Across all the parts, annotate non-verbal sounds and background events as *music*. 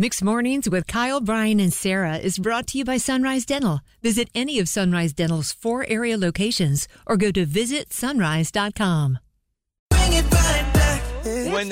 Mixed Mornings with Kyle, Brian, and Sarah is brought to you by Sunrise Dental. Visit any of Sunrise Dental's four area locations or go to visitsunrise.com. When it's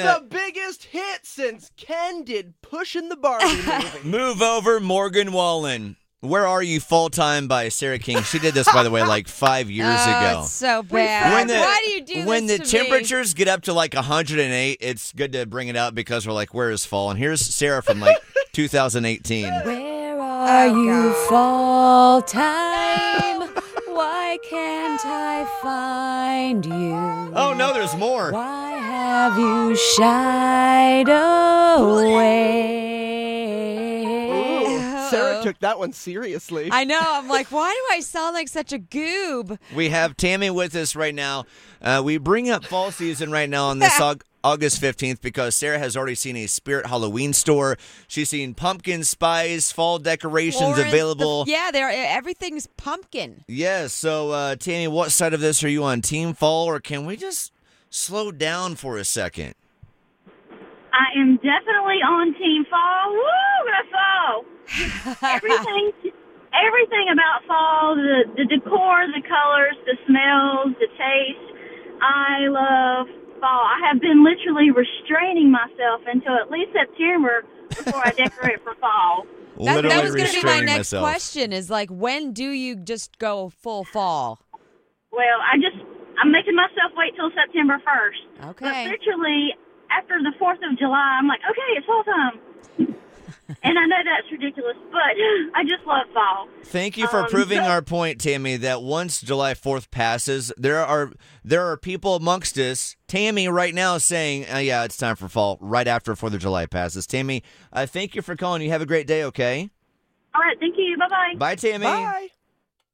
the- the biggest hit since Ken did Pushing the Barbie movie. *laughs* Move over, Morgan Wallen. Where are you full time by Sarah King? She did this, by the way, *laughs* like five years oh, ago. It's so bad. When the, Why do you do when this the to me? temperatures get up to like 108, it's good to bring it up because we're like, where is fall? And here's Sarah from like *laughs* 2018. Where are you, fall time? Why can't I find you? Oh no, there's more. Why have you shied away? Sarah took that one seriously. I know. I'm *laughs* like, why do I sound like such a goob? We have Tammy with us right now. Uh, we bring up fall season right now on this *laughs* Aug- August 15th because Sarah has already seen a Spirit Halloween store. She's seen pumpkin spice, fall decorations Florence, the- available. yeah, there. Everything's pumpkin. Yes. So, uh, Tammy, what side of this are you on? Team fall, or can we just slow down for a second? I am definitely on Team Fall. Woo, the fall! Everything, everything about fall, the, the decor, the colors, the smells, the taste. I love fall. I have been literally restraining myself until at least September before I decorate for fall. *laughs* That, that was going to be my next myself. question. Is like, when do you just go full fall? Well, I just I'm making myself wait till September first. But Okay. literally after the Fourth of July, I'm like, okay, it's fall time. *laughs* and I know that's ridiculous, but I just love fall. Thank you for Um, proving so- our point, Tammy, that once July 4th passes, there are there are people amongst us, Tammy right now saying, oh, yeah, it's time for fall right after 4th of July passes. Tammy, uh, thank you for calling. You have a great day, okay? All right, thank you. Bye bye. Bye, Tammy. Bye.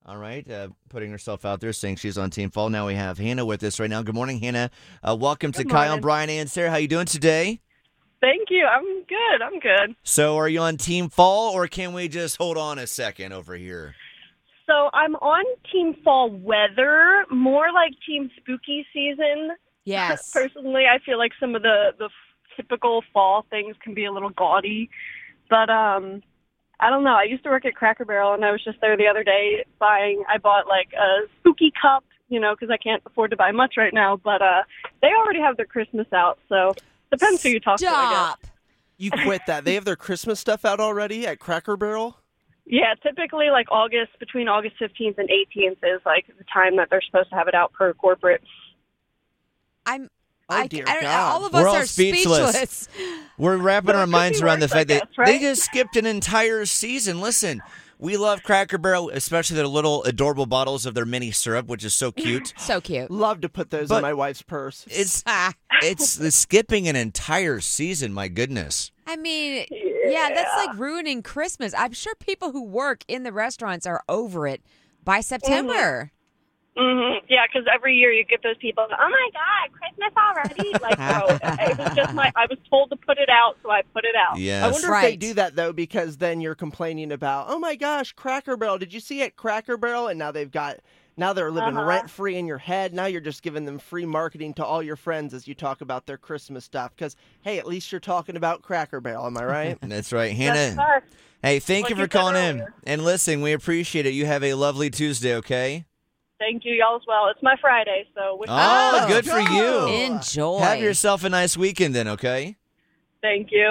All right, uh, putting herself out there, saying she's on Team Fall. Now we have Hannah with us right now. Good morning, Hannah. Uh, welcome to Good Kyle, morning. Brian, and Sarah. How you doing today? Thank you. I'm good. I'm good. So, are you on Team Fall, or can we just hold on a second over here? So I'm on Team Fall weather, more like Team Spooky season. Yes. *laughs* Personally, I feel like some of the the typical fall things can be a little gaudy, but um, I don't know. I used to work at Cracker Barrel, and I was just there the other day buying. I bought like a spooky cup, you know, because I can't afford to buy much right now. But uh, they already have their Christmas out, so depends who you talk to. I guess. Stop. You quit that. They have their Christmas stuff out already at Cracker Barrel. Yeah, typically like August between August 15th and 18th is like the time that they're supposed to have it out per corporate. I'm. Oh, I, dear I don't- God. all of We're us all are speechless. speechless. We're wrapping Well, our minds around the worse, I fact that right? they just skipped an entire season. Listen, we love Cracker Barrel, especially their little adorable bottles of their mini syrup, which is so *laughs* cute. So cute. Love to put those But- in my wife's purse. It's *laughs* Ah, it's the skipping an entire season. My goodness. I mean, yeah, that's like ruining Christmas. I'm sure people who work in the restaurants are over it by September. Hmm Yeah, because every year you get those people. Oh my God, Christmas already! *laughs* Like, bro, it was just my. I was told to put it out, so I put it out. Yes. I wonder if they do that though, because then you're complaining about, oh my gosh, Cracker Barrel. Did you see it, Cracker Barrel? And now they've got, now they're living Uh-huh. rent free in your head. Now you're just giving them free marketing to all your friends as you talk about their Christmas stuff. Because hey, at least you're talking about Cracker Barrel. Am I right? *laughs* That's right, Hannah. us. Hey, thank Like you you for said calling in. And listen, we appreciate it. You have a lovely Tuesday, okay? Thank you, y'all as well. It's my Friday, so wish Oh, Oh. good for you. Enjoy. Have yourself a nice weekend then, okay? thank you.